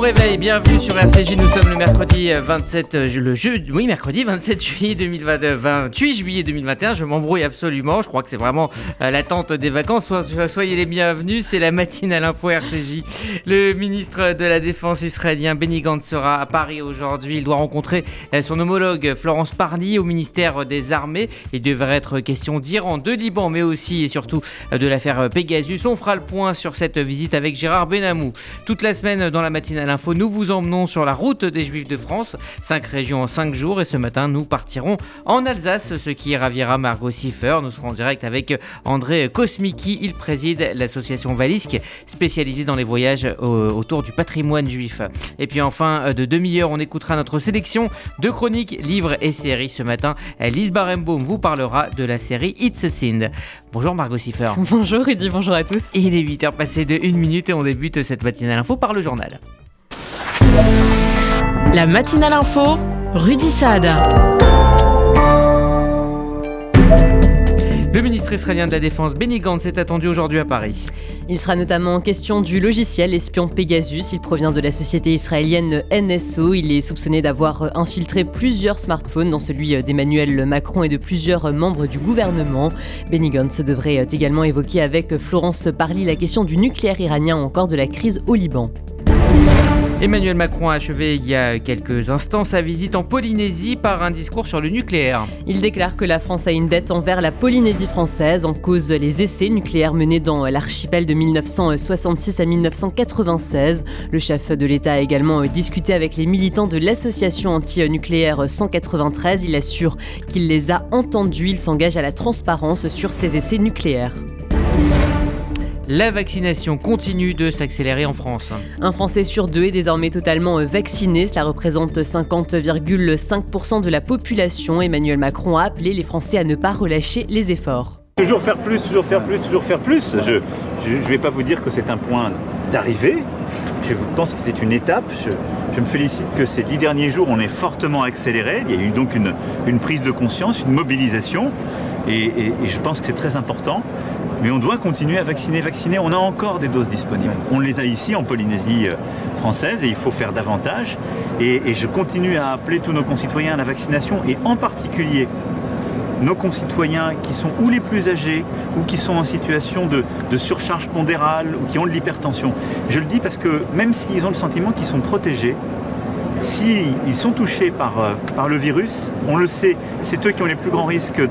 réveil, bienvenue sur RCJ. Nous sommes le mercredi 27, euh, euh, le jeu, oui, mercredi 27 juillet 2020, 28 juillet 2021. Je m'embrouille absolument. Je crois que c'est vraiment euh, l'attente des vacances. soyez les bienvenus. C'est la matinale à l'info RCJ. Le ministre de la Défense israélien Benny Gantz sera à Paris aujourd'hui. Il doit rencontrer son homologue Florence Parly au ministère des Armées. Il devrait être question d'Iran, de Liban, mais aussi et surtout de l'affaire Pegasus. On fera le point sur cette visite avec Gérard Benamou. Toute la semaine dans la matinale info, nous vous emmenons sur la route des Juifs de France, 5 régions en 5 jours et ce matin nous partirons en Alsace, ce qui ravira Margot Siffer. Nous serons en direct avec André Kosmiki, il préside l'association Valisque spécialisée dans les voyages autour du patrimoine juif. Et puis enfin, de demi-heure, on écoutera notre sélection de chroniques, livres et séries. Ce matin, Lise Barenbaum vous parlera de la série It's a Sin. Bonjour Margot Siffer. Bonjour Rudy, bonjour à tous. Il est 8h passé de 1 minute et on débute cette matinale info par le journal. La matinale info, Rudy Saad. Le ministre israélien de la Défense Benny Gantz est attendu aujourd'hui à Paris. Il sera notamment question du logiciel espion Pegasus. Il provient de la société israélienne NSO. Il est soupçonné d'avoir infiltré plusieurs smartphones, dans celui d'Emmanuel Macron et de plusieurs membres du gouvernement. Benny Gantz devrait également évoquer avec Florence Parly la question du nucléaire iranien ou encore de la crise au Liban. Emmanuel Macron a achevé il y a quelques instants sa visite en Polynésie par un discours sur le nucléaire. Il déclare que la France a une dette envers la Polynésie française en cause les essais nucléaires menés dans l'archipel de 1966 à 1996. Le chef de l'État a également discuté avec les militants de l'association anti-nucléaire 193. Il assure qu'il les a entendus. Il s'engage à la transparence sur ces essais nucléaires. La vaccination continue de s'accélérer en France. Un Français sur deux est désormais totalement vacciné. Cela représente 50,5% de la population. Emmanuel Macron a appelé les Français à ne pas relâcher les efforts. Toujours faire plus, toujours faire plus, toujours faire plus. Je ne vais pas vous dire que c'est un point d'arrivée. Je pense que c'est une étape. Je, me félicite que ces dix derniers jours, on est fortement accéléré. Il y a eu donc une, prise de conscience, une mobilisation. et je pense que c'est très important. Mais on doit continuer à vacciner, vacciner. On a encore des doses disponibles. On les a ici en Polynésie euh, française et il faut faire davantage. Et, je continue à appeler tous nos concitoyens à la vaccination et en particulier nos concitoyens qui sont ou les plus âgés ou qui sont en situation de, de surcharge pondérale ou qui ont de l'hypertension. Je le dis parce que même s'ils ont le sentiment qu'ils sont protégés, S'ils sont touchés par, euh, par le virus, on le sait, c'est eux qui ont les plus grands risques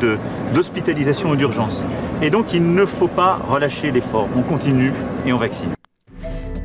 d'hospitalisation ou d'urgence. Et donc il ne faut pas relâcher l'effort. On continue et on vaccine.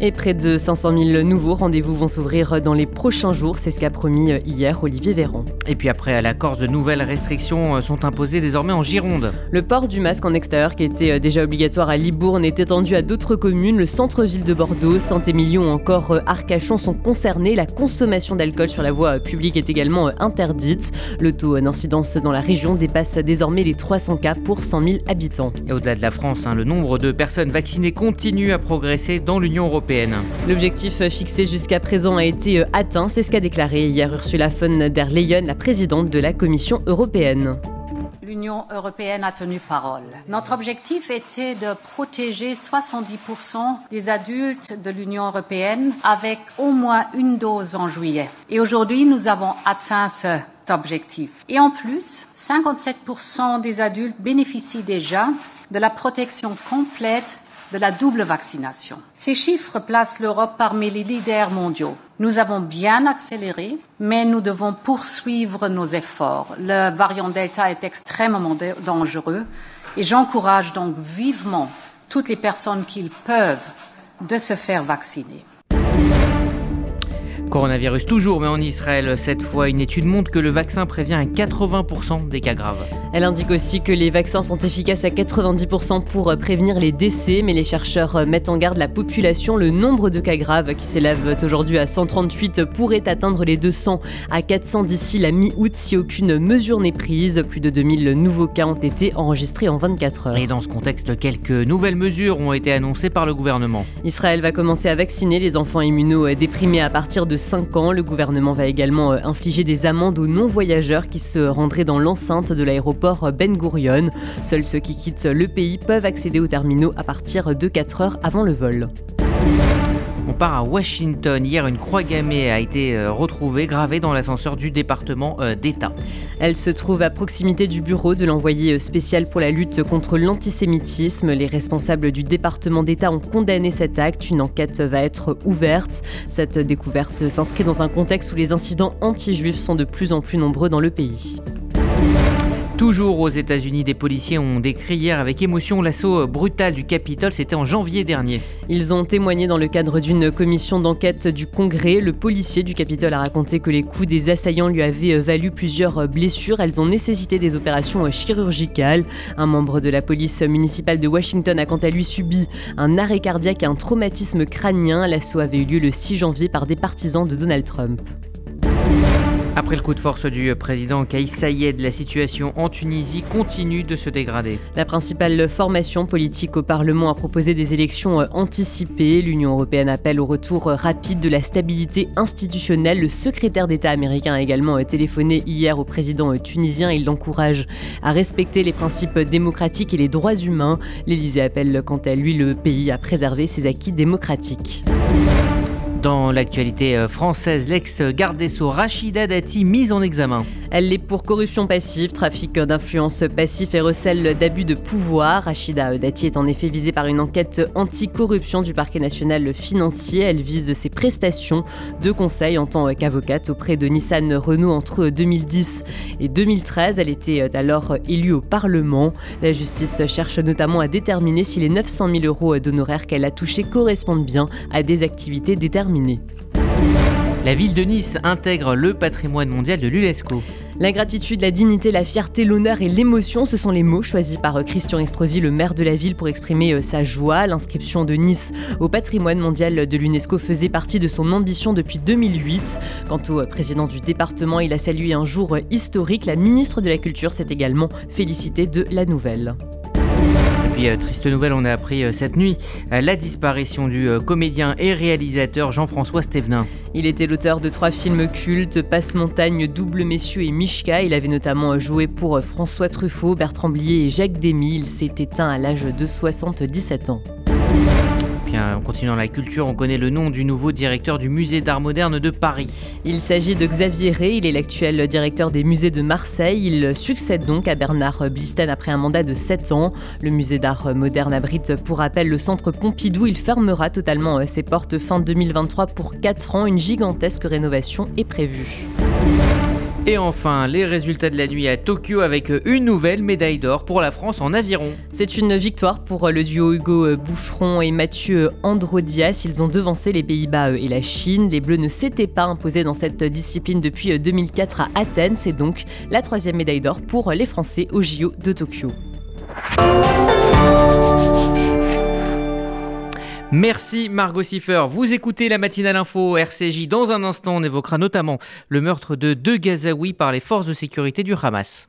Et près de 500 000 nouveaux rendez-vous vont s'ouvrir dans les prochains jours, c'est ce qu'a promis euh, hier Olivier Véran. Et puis après, à la Corse, de nouvelles restrictions euh, sont imposées désormais en Gironde. Le port du masque en extérieur, qui était euh, déjà obligatoire à Libourne, est étendu à d'autres communes. Le centre-ville de Bordeaux, Saint-Émilion encore Arcachon sont concernés. La consommation d'alcool sur la voie publique est également interdite. Le taux d'incidence dans la région dépasse désormais les 300 cas pour 100 000 habitants. Et au-delà de la France, hein, le nombre de personnes vaccinées continue à progresser dans l'Union européenne. L'objectif fixé jusqu'à présent a été euh, atteint, c'est ce qu'a déclaré hier Ursula von der Leyen, la présidente de la Commission européenne l'Union européenne a tenu parole. Notre objectif était de protéger 70% des adultes de l'Union européenne avec au moins une dose en juillet. Et aujourd'hui, nous avons atteint cet objectif. Et en plus, 57% des adultes bénéficient déjà de la protection complète de la double vaccination. Ces chiffres placent l'Europe parmi les leaders mondiaux. Nous avons bien accéléré, mais nous devons poursuivre nos efforts. Le variant Delta est extrêmement dangereux et j'encourage donc vivement toutes les personnes qui peuvent de se faire vacciner. Coronavirus toujours, mais en Israël, cette fois, une étude montre que le vaccin prévient à 80% des cas graves. Elle indique aussi que les vaccins sont efficaces à 90% pour prévenir les décès, mais les chercheurs mettent en garde la population. Le nombre de cas graves, qui s'élève aujourd'hui à 138, pourrait atteindre les 200 à 400 d'ici la mi-août si aucune mesure n'est prise. Plus de 2000 nouveaux cas ont été enregistrés en 24 heures. Et dans ce contexte, quelques nouvelles mesures ont été annoncées par le gouvernement. Israël va commencer à vacciner les enfants immunodéprimés à partir de 5 ans. Le gouvernement va également euh, infliger des amendes aux non-voyageurs qui se rendraient dans l'enceinte de l'aéroport Ben Gurion. Seuls ceux qui quittent le pays peuvent accéder aux terminaux à partir de 4 heures avant le vol. On part à Washington. Hier, une croix gammée a été euh, retrouvée, gravée dans l'ascenseur du département euh, d'État. Elle se trouve à proximité du bureau de l'envoyé spécial pour la lutte contre l'antisémitisme. Les responsables du département d'État ont condamné cet acte. Une enquête va être ouverte. Cette découverte s'inscrit dans un contexte où les incidents anti-juifs sont de plus en plus nombreux dans le pays. Toujours aux États-Unis, des policiers ont décrit hier avec émotion l'assaut brutal du Capitole. C'était en janvier dernier. Ils ont témoigné dans le cadre d'une commission d'enquête du Congrès. Le policier du Capitole a raconté que les coups des assaillants lui avaient valu plusieurs blessures. Elles ont nécessité des opérations chirurgicales. Un membre de la police municipale de Washington a quant à lui subi un arrêt cardiaque et un traumatisme crânien. L'assaut avait eu lieu le 6 janvier par des partisans de Donald Trump. Après le coup de force du président Kais Sayed, la situation en Tunisie continue de se dégrader. La principale formation politique au Parlement a proposé des élections anticipées. L'Union européenne appelle au retour rapide de la stabilité institutionnelle. Le secrétaire d'État américain a également téléphoné hier au président tunisien. Il l'encourage à respecter les principes démocratiques et les droits humains. L'Élysée appelle quant à lui le pays à préserver ses acquis démocratiques. Dans l'actualité euh, française, l'ex-garde des Sceaux Rachida Dati mise en examen. Elle l'est pour corruption passive, trafic d'influence passif et recel d'abus de pouvoir. Rachida Dati est en effet visée par une enquête anticorruption du parquet national financier. Elle vise ses prestations de conseil en tant qu'avocate auprès de Nissan Renault entre 2010 et 2013. Elle était alors élue au Parlement. La justice cherche notamment à déterminer si les 900 000 euros d'honoraires qu'elle a touchés correspondent bien à des activités déterminées. La ville de Nice intègre le patrimoine mondial de l'UNESCO. La gratitude, la dignité, la fierté, l'honneur et l'émotion, ce sont les mots choisis par euh, Christian Estrosi, le maire de la ville, pour exprimer euh, sa joie. L'inscription de Nice au patrimoine mondial de l'UNESCO faisait partie de son ambition depuis 2008. Quant au euh, président du département, il a salué un jour historique. La ministre de la Culture s'est également félicitée de la nouvelle. Puis, triste nouvelle, on a appris cette nuit la disparition du comédien et réalisateur Jean-François Stévenin. Il était l'auteur de trois films cultes, Passe-Montagne, Double Messieurs et Mishka. Il avait notamment joué pour François Truffaut, Bertrand Blier et Jacques Demy. Il s'est éteint à l'âge de 77 ans. En continuant la culture, on connaît le nom du nouveau directeur du musée d'art moderne de Paris. Il s'agit de Xavier Ray, il est l'actuel directeur des musées de Marseille. Il succède donc à Bernard Bliston après un mandat de 7 ans. Le musée d'art moderne abrite pour rappel le centre Pompidou. Il fermera totalement ses portes fin 2023 pour 4 ans. Une gigantesque rénovation est prévue. Et enfin, les résultats de la nuit à Tokyo avec une nouvelle médaille d'or pour la France en aviron. C'est une victoire pour le duo Hugo Boucheron et Mathieu Androdias. Ils ont devancé les Pays-Bas et la Chine. Les Bleus ne s'étaient pas imposés dans cette discipline depuis 2004 à Athènes. C'est donc la troisième médaille d'or pour les Français au JO de Tokyo. Merci Margot Siffer. Vous écoutez la matinale info RCJ. Dans un instant, on évoquera notamment le meurtre de deux Gazaouis par les forces de sécurité du Hamas.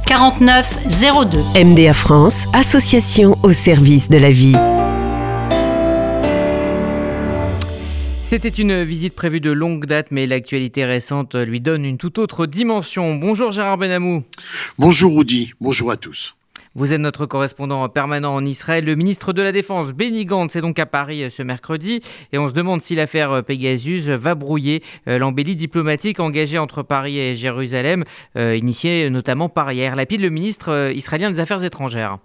49 02. MDA France, association au service de la vie. C'était une visite prévue de longue date, mais l'actualité récente lui donne une toute autre dimension. Bonjour Gérard Benamou. Bonjour Audi, bonjour à tous. Vous êtes notre correspondant permanent en Israël. Le ministre de la Défense, Benny Gantz, est donc à Paris ce mercredi et on se demande si l'affaire Pegasus va brouiller euh, l'embellie diplomatique engagée entre Paris et Jérusalem, euh, initiée notamment par Yair Lapid, le ministre euh, israélien des Affaires étrangères.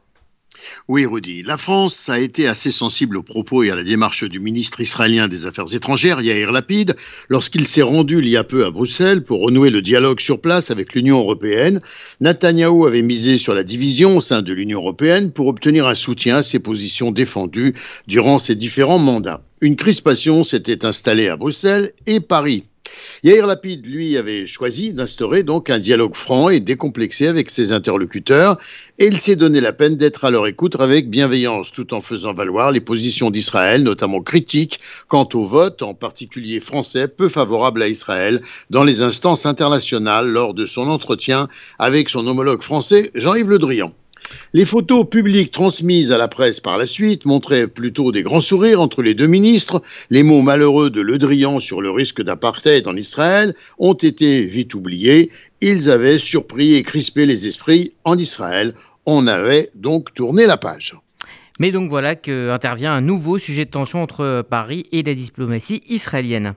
Oui, Rudy. La France a été assez sensible aux propos et à la démarche du ministre israélien des Affaires étrangères, Yair Lapid, lorsqu'il s'est rendu il y a peu à Bruxelles pour renouer le dialogue sur place avec l'Union européenne. Netanyahou avait misé sur la division au sein de l'Union européenne pour obtenir un soutien à ses positions défendues durant ses différents mandats. Une crispation s'était installée à Bruxelles et Paris Yair Lapid, lui, avait choisi d'instaurer donc un dialogue franc et décomplexé avec ses interlocuteurs, et il s'est donné la peine d'être à leur écoute avec bienveillance, tout en faisant valoir les positions d'Israël, notamment critiques quant au vote, en particulier français, peu favorable à Israël, dans les instances internationales lors de son entretien avec son homologue français, Jean-Yves Le Drian. Les photos publiques transmises à la presse par la suite montraient plutôt des grands sourires entre les deux ministres. Les mots malheureux de Le Drian sur le risque d'apartheid en Israël ont été vite oubliés. Ils avaient surpris et crispé les esprits en Israël. On avait donc tourné la page. Mais donc voilà qu'intervient un nouveau sujet de tension entre Paris et la diplomatie israélienne.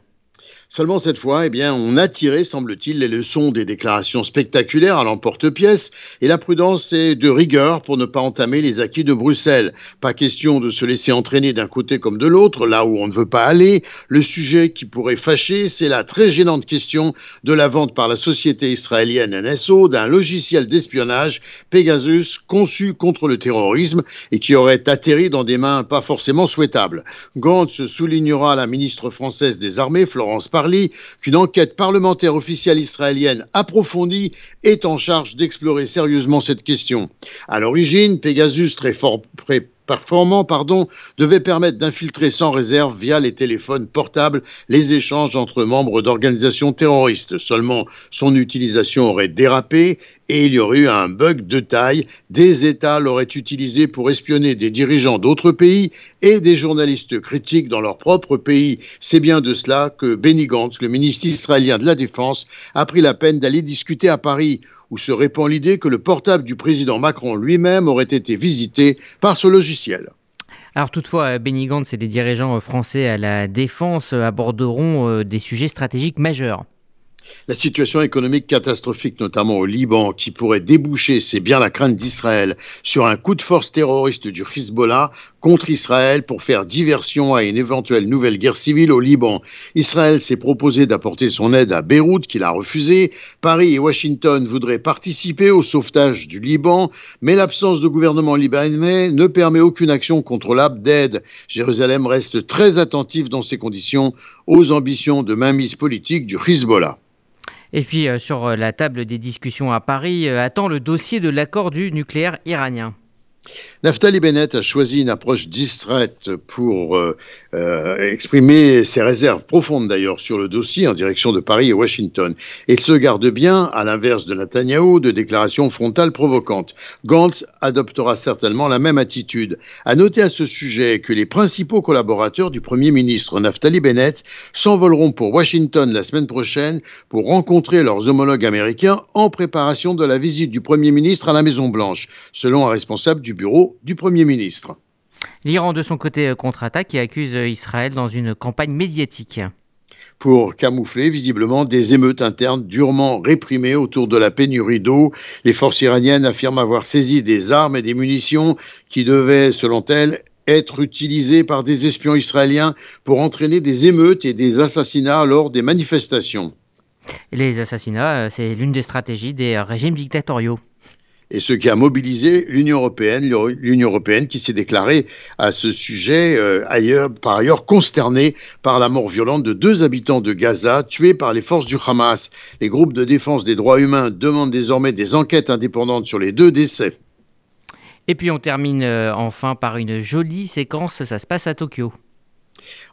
Seulement cette fois, eh bien, on a tiré, semble-t-il, les leçons des déclarations spectaculaires à l'emporte-pièce et la prudence est de rigueur pour ne pas entamer les acquis de Bruxelles. Pas question de se laisser entraîner d'un côté comme de l'autre, là où on ne veut pas aller. Le sujet qui pourrait fâcher, c'est la très gênante question de la vente par la société israélienne NSO d'un logiciel d'espionnage Pegasus conçu contre le terrorisme et qui aurait atterri dans des mains pas forcément souhaitables. Gantz soulignera la ministre française des Armées, Florence qu'une enquête parlementaire officielle israélienne approfondie est en charge d'explorer sérieusement cette question. À l'origine, Pegasus, très fort, performant pardon, devait permettre d'infiltrer sans réserve via les téléphones portables les échanges entre membres d'organisations terroristes. Seulement, son utilisation aurait dérapé et il y aurait eu un bug de taille. Des États l'auraient utilisé pour espionner des dirigeants d'autres pays et des journalistes critiques dans leur propre pays. C'est bien de cela que Benny Gantz, le ministre israélien de la Défense, a pris la peine d'aller discuter à Paris où se répand l'idée que le portable du président Macron lui-même aurait été visité par ce logiciel. Alors toutefois, Benny Gantz et des dirigeants français à la défense aborderont euh, des sujets stratégiques majeurs. La situation économique catastrophique, notamment au Liban, qui pourrait déboucher, c'est bien la crainte d'Israël, sur un coup de force terroriste du Hezbollah contre Israël pour faire diversion à une éventuelle nouvelle guerre civile au Liban. Israël s'est proposé d'apporter son aide à Beyrouth, qu'il a refusé. Paris et Washington voudraient participer au sauvetage du Liban, mais l'absence de gouvernement libanais ne permet aucune action contrôlable d'aide. Jérusalem reste très attentive dans ces conditions aux ambitions de mainmise politique du Hezbollah. Et puis euh, sur euh, la table des discussions à Paris euh, attend le dossier de l'accord du nucléaire iranien. Naftali Bennett a choisi une approche distraite pour euh, euh, exprimer ses réserves profondes d'ailleurs sur le dossier en direction de Paris et Washington. Il se garde bien, à l'inverse de Netanyahu, de déclarations frontales provocantes. Gantz adoptera certainement la même attitude. À noter à ce sujet que les principaux collaborateurs du Premier ministre Naftali Bennett s'envoleront pour Washington la semaine prochaine pour rencontrer leurs homologues américains en préparation de la visite du Premier ministre à la Maison Blanche, selon un responsable du bureau du Premier ministre. L'Iran, de son côté, euh, contre-attaque et accuse euh, Israël dans une campagne médiatique pour camoufler visiblement des émeutes internes durement réprimées autour de la pénurie d'eau. Les forces iraniennes affirment avoir saisi des armes et des munitions qui devaient, selon elles, être utilisées par des espions israéliens pour entraîner des émeutes et des assassinats lors des manifestations. Les assassinats, euh, c'est l'une des stratégies des régimes dictatoriaux et ce qui a mobilisé l'Union européenne, l'Union européenne qui s'est déclarée à ce sujet euh, ailleurs, par ailleurs consternée par la mort violente de deux habitants de Gaza tués par les forces du Hamas. Les groupes de défense des droits humains demandent désormais des enquêtes indépendantes sur les deux décès. Et puis on termine euh, enfin par une jolie séquence, ça se passe à Tokyo.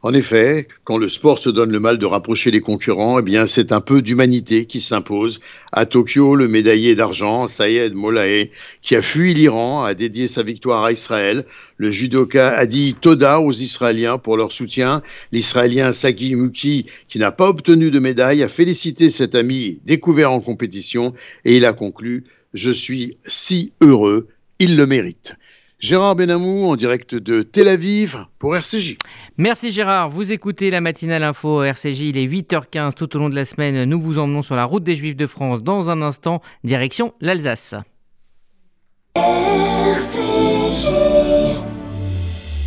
En effet, quand le sport se donne le mal de rapprocher les concurrents, eh bien, c'est un peu d'humanité qui s'impose. À Tokyo, le médaillé d'argent, Sayed Molae, qui a fui l'Iran, a dédié sa victoire à Israël. Le judoka a dit Toda aux Israéliens pour leur soutien. L'Israélien Sagi Muki, qui n'a pas obtenu de médaille, a félicité cet ami découvert en compétition et il a conclu Je suis si heureux, il le mérite. Gérard Benamou en direct de Tel Aviv pour RCJ. Merci Gérard, vous écoutez la matinale info RCJ, il est 8h15 tout au long de la semaine. Nous vous emmenons sur la route des Juifs de France dans un instant, direction l'Alsace.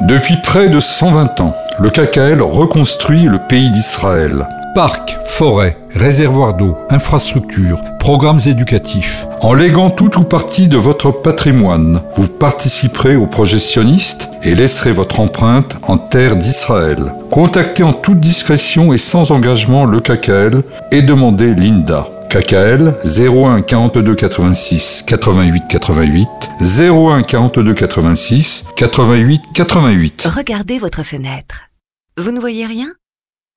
depuis près de 120 ans, le KKL reconstruit le pays d'Israël. Parcs, forêts, réservoirs d'eau, infrastructures, programmes éducatifs. En léguant tout ou partie de votre patrimoine, vous participerez au projet sioniste et laisserez votre empreinte en terre d'Israël. Contactez en toute discrétion et sans engagement le KKL et demandez l'INDA. KKL 01 42 86 88 88 01 42 86 88 88. Regardez votre fenêtre. Vous ne voyez rien?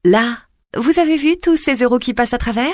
Là, vous avez vu tous ces euros qui passent à travers?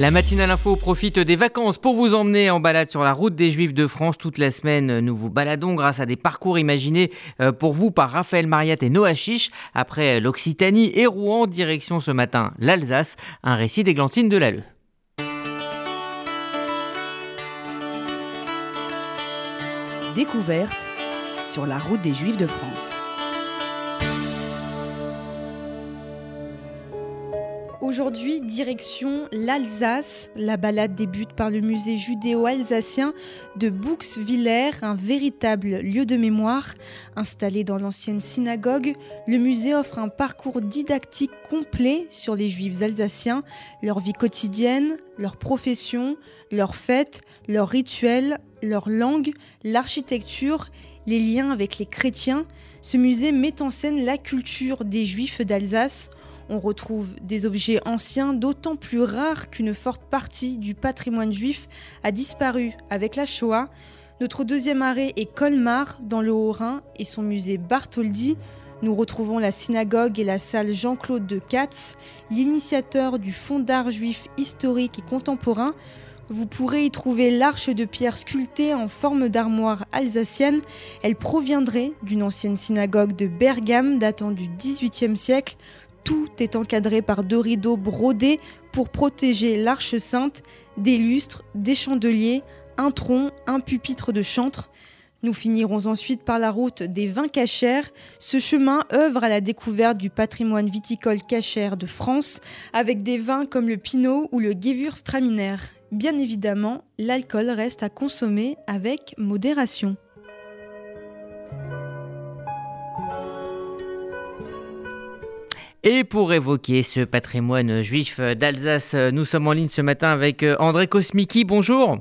La matinale info profite des vacances pour vous emmener en balade sur la route des Juifs de France. Toute la semaine, nous vous baladons grâce à des parcours imaginés euh, pour vous par Raphaël Mariat et Noah Chiche. Après l'Occitanie et Rouen, direction ce matin l'Alsace, un récit d'Églantine Delalleux. Découverte sur la route des Juifs de France. Aujourd'hui, direction l'Alsace. La balade débute par le musée judéo-alsacien de Bouxwiller, un véritable lieu de mémoire. Installé dans l'ancienne synagogue, le musée offre un parcours didactique complet sur les juifs alsaciens, leur vie quotidienne, leur profession, leurs fêtes, leurs rituels, leur langue, l'architecture, les liens avec les chrétiens. Ce musée met en scène la culture des juifs d'Alsace on retrouve des objets anciens d'autant plus rares qu'une forte partie du patrimoine juif a disparu avec la Shoah. Notre deuxième arrêt est Colmar, dans le Haut-Rhin, et son musée Bartholdi. Nous retrouvons la synagogue et la salle Jean-Claude de Katz, l'initiateur du Fonds d'art juif historique et contemporain. Vous pourrez y trouver l'arche de pierre sculptée en forme d'armoire alsacienne. Elle proviendrait d'une ancienne synagogue de Bergame datant du XVIIIe siècle. Tout est encadré par deux rideaux brodés pour protéger l'arche sainte, des lustres, des chandeliers, un tronc, un pupitre de chantre. Nous finirons ensuite par la route des vins cachers. Ce chemin œuvre à la découverte du patrimoine viticole cachère de France, avec des vins comme le Pinot ou le Gewürztraminer. Bien évidemment, l'alcool reste à consommer avec modération. Et pour évoquer ce patrimoine juif d'Alsace, nous sommes en ligne ce matin avec euh, André Kosmiki. Bonjour.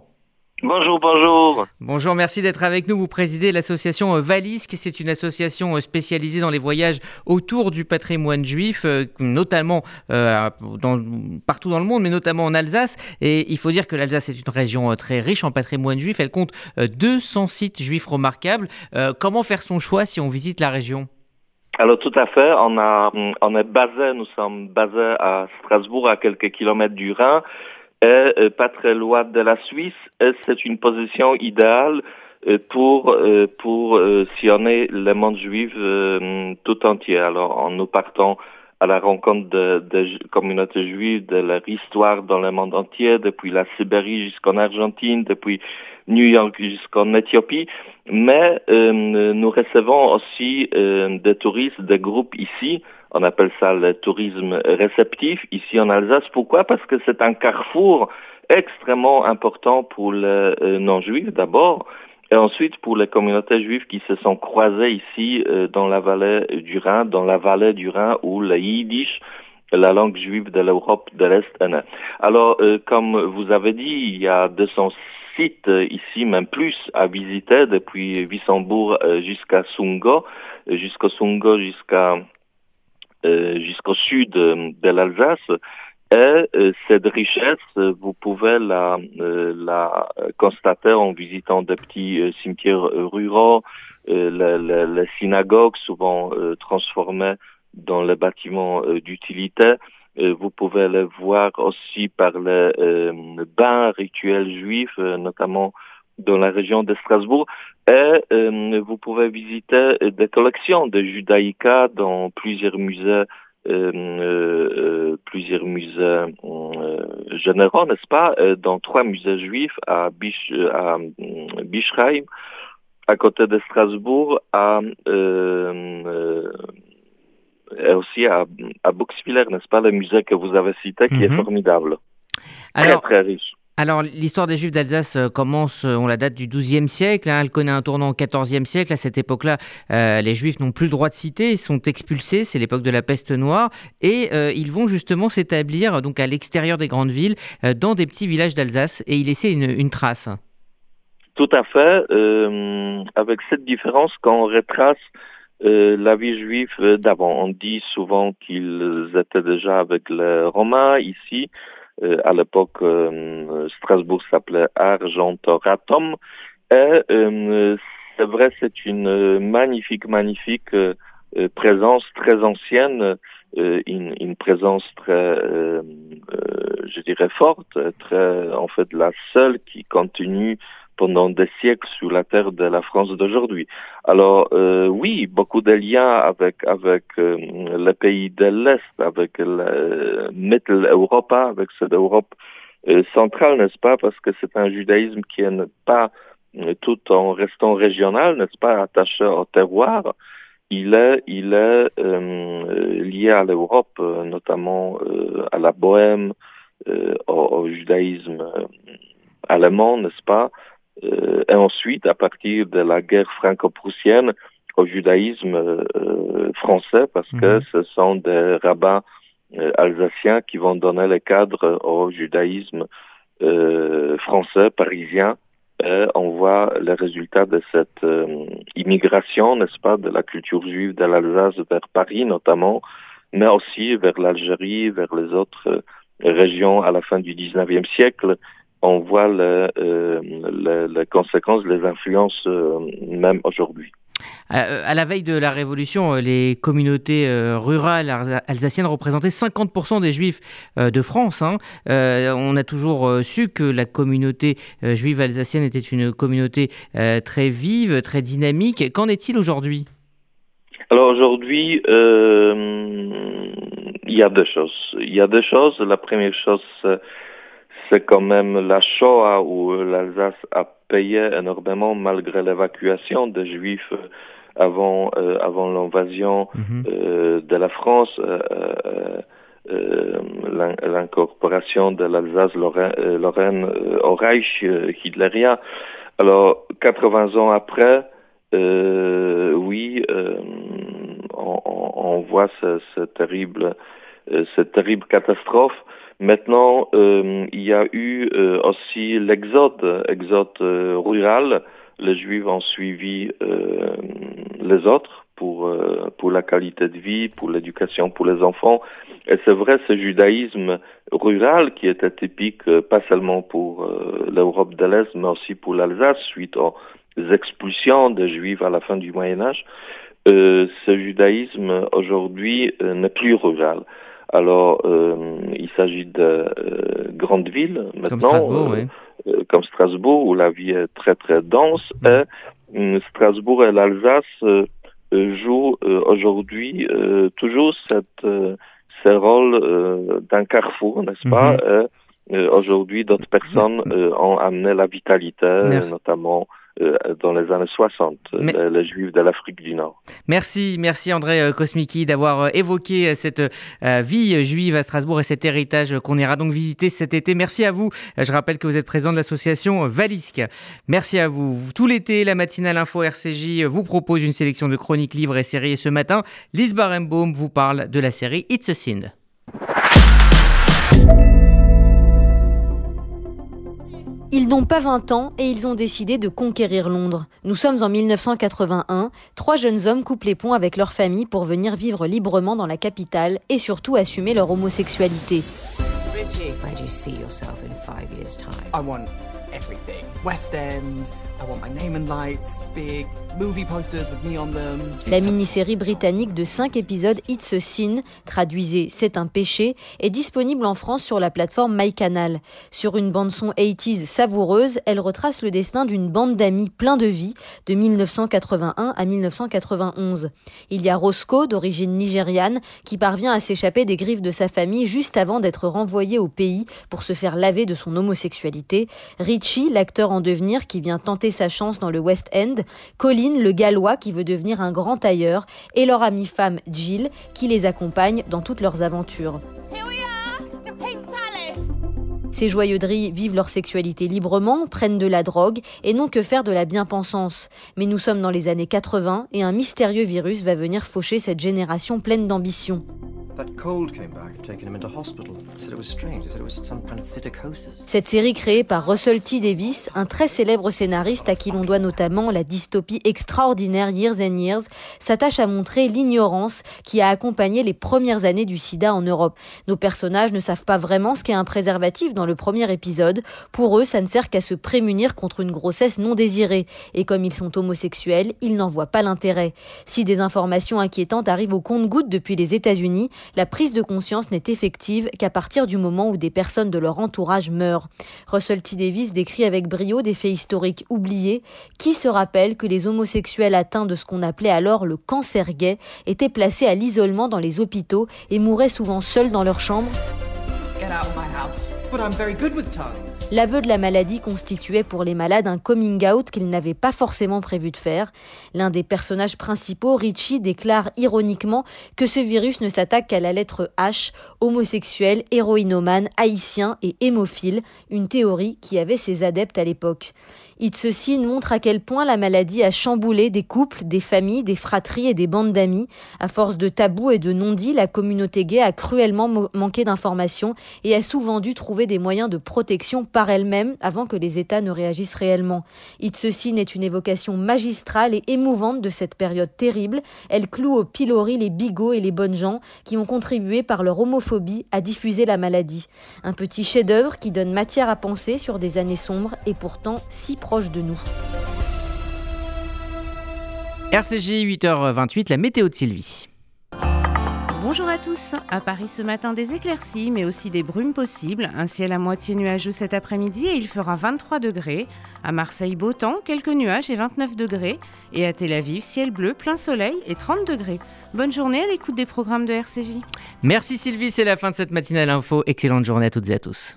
Bonjour, bonjour. Bonjour, merci d'être avec nous. Vous présidez l'association euh, Valisque. C'est une association euh, spécialisée dans les voyages autour du patrimoine juif, notamment partout dans le monde, mais notamment en Alsace. Et il faut dire que l'Alsace est une région très riche en patrimoine juif. Elle compte 200 sites juifs remarquables. comment faire son choix si on visite la région? Alors tout à fait, on a on est basé, nous sommes basés à Strasbourg, à quelques kilomètres du Rhin, et euh, pas très loin de la Suisse. Et c'est une position idéale euh, pour euh, pour sillonner le monde juif tout entier. Alors nous partant à la rencontre de, de communautés juives, de leur histoire dans le monde entier, depuis la Sibérie jusqu'en Argentine, depuis New York jusqu'en Éthiopie. Mais euh, nous recevons aussi euh, des touristes, des groupes ici. On appelle ça le tourisme réceptif ici en Alsace. Pourquoi? Parce que c'est un carrefour extrêmement important pour les euh, non-juifs d'abord, et ensuite pour les communautés juives qui se sont croisées ici euh, dans la vallée du Rhin, dans la vallée du Rhin où le yiddish, la langue juive de l'Europe de l'Est est née. Alors, euh, comme vous avez dit, il y a 200 sites ici, même plus, à visiter depuis Wissembourg jusqu'à Sungo, jusqu'au Sungo jusqu'à jusqu'au sud de l'Alsace. Et euh, cette richesse, vous pouvez la, euh, la constater en visitant des petits euh, cimetières ruraux, les, synagogues souvent transformées dans les bâtiments d'utilité. vous pouvez les voir aussi par les bains rituels juifs, notamment dans la région de Strasbourg. Et vous pouvez visiter des collections de judaïka dans plusieurs musées euh, euh, plusieurs musées euh, généraux, n'est-ce pas, dans trois musées juifs à, Bisch, à Bischheim, à côté de Strasbourg, à, et aussi à, à Buxwiller, n'est-ce pas, le musée que vous avez cité, qui est mhm. formidable. très, très riche. Alors, l'histoire des Juifs d'Alsace euh, commence, euh, on la date du XIIe siècle, hein, elle connaît un tournant au XIVe siècle. À cette époque-là, euh, les Juifs n'ont plus le droit de citer, ils sont expulsés, c'est l'époque de la peste noire, et ils vont justement s'établir donc à l'extérieur des grandes villes, dans des petits villages d'Alsace, et y laisser une, trace. Tout à fait, avec cette différence quand on retrace la vie juive d'avant. On dit souvent qu'ils étaient déjà avec les Romains ici, à l'époque, euh, Strasbourg s'appelait Argentoratum. Et euh, c'est vrai, c'est une magnifique, magnifique présence très ancienne, une, une, présence très, je dirais forte, très en fait la seule qui continue pendant des siècles sur la terre de la France d'aujourd'hui. Alors euh, oui, beaucoup de liens avec avec euh, les pays de l'Est, avec la Middle Europa, avec cette Europe euh, centrale, n'est-ce pas? Parce que c'est un judaïsme qui n'est pas euh, tout en restant régional, n'est-ce pas, attaché au terroir. Il est, il est lié à l'Europe, notamment à la Bohème, au, au, judaïsme allemand, n'est-ce pas? euh, et ensuite, à partir de la guerre franco-prussienne, au judaïsme euh, français, parce que mhm. ce sont des rabbins euh, alsaciens qui vont donner le cadre au judaïsme français, parisien. Et on voit les résultats de cette immigration, n'est-ce pas, de la culture juive de l'Alsace vers Paris notamment, mais aussi vers l'Algérie, vers les autres régions à la fin du 19e siècle on voit euh, les conséquences, les influences euh, même aujourd'hui. Euh, à la veille de la Révolution, les communautés rurales alsaciennes représentaient 50% des juifs de France. Hein. on a toujours su que la communauté juive alsacienne était une communauté très vive, très dynamique. Qu'en est-il aujourd'hui? Alors aujourd'hui, il y a deux choses. Il y a deux choses. La première chose, c'est quand même la Shoah où l'Alsace a payé énormément malgré l'évacuation des Juifs avant euh, avant l'invasion mhm. euh, de la France, euh, l'incorporation de l'Alsace-Lorraine au Reich hitlérien. Alors 80 ans après, oui, on, on, voit ce, ce terrible cette terrible catastrophe Maintenant, euh, il y a eu euh, aussi l'exode, exode euh, rural. Les Juifs ont suivi les autres pour pour la qualité de vie, pour l'éducation pour les enfants. Et c'est vrai, ce judaïsme rural qui était typique pas seulement pour l'Europe de l'Est, mais aussi pour l'Alsace suite aux expulsions des Juifs à la fin du Moyen Âge. ce judaïsme aujourd'hui n'est plus rural. Alors, euh, il s'agit de euh, grandes villes maintenant, comme Strasbourg, euh, comme Strasbourg, où la vie est très très dense. Et Strasbourg et l'Alsace joue aujourd'hui toujours cette, ce rôle d'un carrefour, n'est-ce pas? Mhm. Aujourd'hui, d'autres personnes ont amené la vitalité, notamment euh, dans les années 60, euh, les, Juifs de l'Afrique du Nord. Merci, merci André euh, Kosmiki d'avoir évoqué cette vie juive à Strasbourg et cet héritage qu'on ira donc visiter cet été. Merci à vous. Je rappelle que vous êtes président de l'association Valisque. Merci à vous. Tout l'été, la matinale info RCJ vous propose une sélection de chroniques, livres et séries. Et ce matin, Lise Barenbaum vous parle de la série It's a Sin. Ils n'ont pas 20 ans et ils ont décidé de conquérir Londres. Nous sommes en 1981, trois jeunes hommes coupent les ponts avec leur famille pour venir vivre librement dans la capitale et surtout assumer leur homosexualité. West End, la mini-série britannique de 5 épisodes It's a Sin, traduisez C'est un péché, est disponible en France sur la plateforme MyCanal. Sur une bande-son 80s savoureuse, elle retrace le destin d'une bande d'amis plein de vie de 1981 à 1991. Il y a Roscoe, d'origine nigériane, qui parvient à s'échapper des griffes de sa famille juste avant d'être renvoyé au pays pour se faire laver de son homosexualité. Richie, l'acteur en devenir qui vient tenter sa chance dans le West End, Colin, le gallois qui veut devenir un grand tailleur, et leur amie femme Jill qui les accompagne dans toutes leurs aventures. Ces joyeuderies vivent leur sexualité librement, prennent de la drogue et n'ont que faire de la bien-pensance. Mais nous sommes dans les années 80 et un mystérieux virus va venir faucher cette génération pleine d'ambition. Cette série créée par Russell T. Davis, un très célèbre scénariste à qui l'on doit notamment la dystopie extraordinaire Years and Years, s'attache à montrer l'ignorance qui a accompagné les premières années du sida en Europe. Nos personnages ne savent pas vraiment ce qu'est un préservatif dans le premier épisode. Pour eux, ça ne sert qu'à se prémunir contre une grossesse non désirée. Et comme ils sont homosexuels, ils n'en voient pas l'intérêt. Si des informations inquiétantes arrivent au compte-gouttes depuis les États-Unis, la prise de conscience n'est effective qu'à partir du moment où des personnes de leur entourage meurent. Russell T. Davis décrit avec brio des faits historiques oubliés. Qui se rappelle que les homosexuels atteints de ce qu'on appelait alors le cancer gay étaient placés à l'isolement dans les hôpitaux et mouraient souvent seuls dans leur chambre L'aveu de la maladie constituait pour les malades un coming out qu'ils n'avaient pas forcément prévu de faire. L'un des personnages principaux, Richie, déclare ironiquement que ce virus ne s'attaque qu'à la lettre H, homosexuel, héroïnomane, haïtien et hémophile, une théorie qui avait ses adeptes à l'époque. It's Sin montre à quel point la maladie a chamboulé des couples, des familles, des fratries et des bandes d'amis. À force de tabous et de non-dits, la communauté gay a cruellement manqué d'informations et a souvent dû trouver des moyens de protection par elle-même avant que les États ne réagissent réellement. It's Sin est une évocation magistrale et émouvante de cette période terrible. Elle cloue au pilori les bigots et les bonnes gens qui ont contribué par leur homophobie à diffuser la maladie. Un petit chef-d'œuvre qui donne matière à penser sur des années sombres et pourtant si proche de nous. RCG 8h28, la météo de Sylvie. Bonjour à tous. À Paris ce matin, des éclaircies, mais aussi des brumes possibles. Un ciel à moitié nuageux cet après-midi et il fera 23 degrés. À Marseille, beau temps, quelques nuages et 29 degrés. Et à Tel Aviv, ciel bleu, plein soleil et 30 degrés. Bonne journée à l'écoute des programmes de RCJ. Merci Sylvie, c'est la fin de cette matinale info. Excellente journée à toutes et à tous.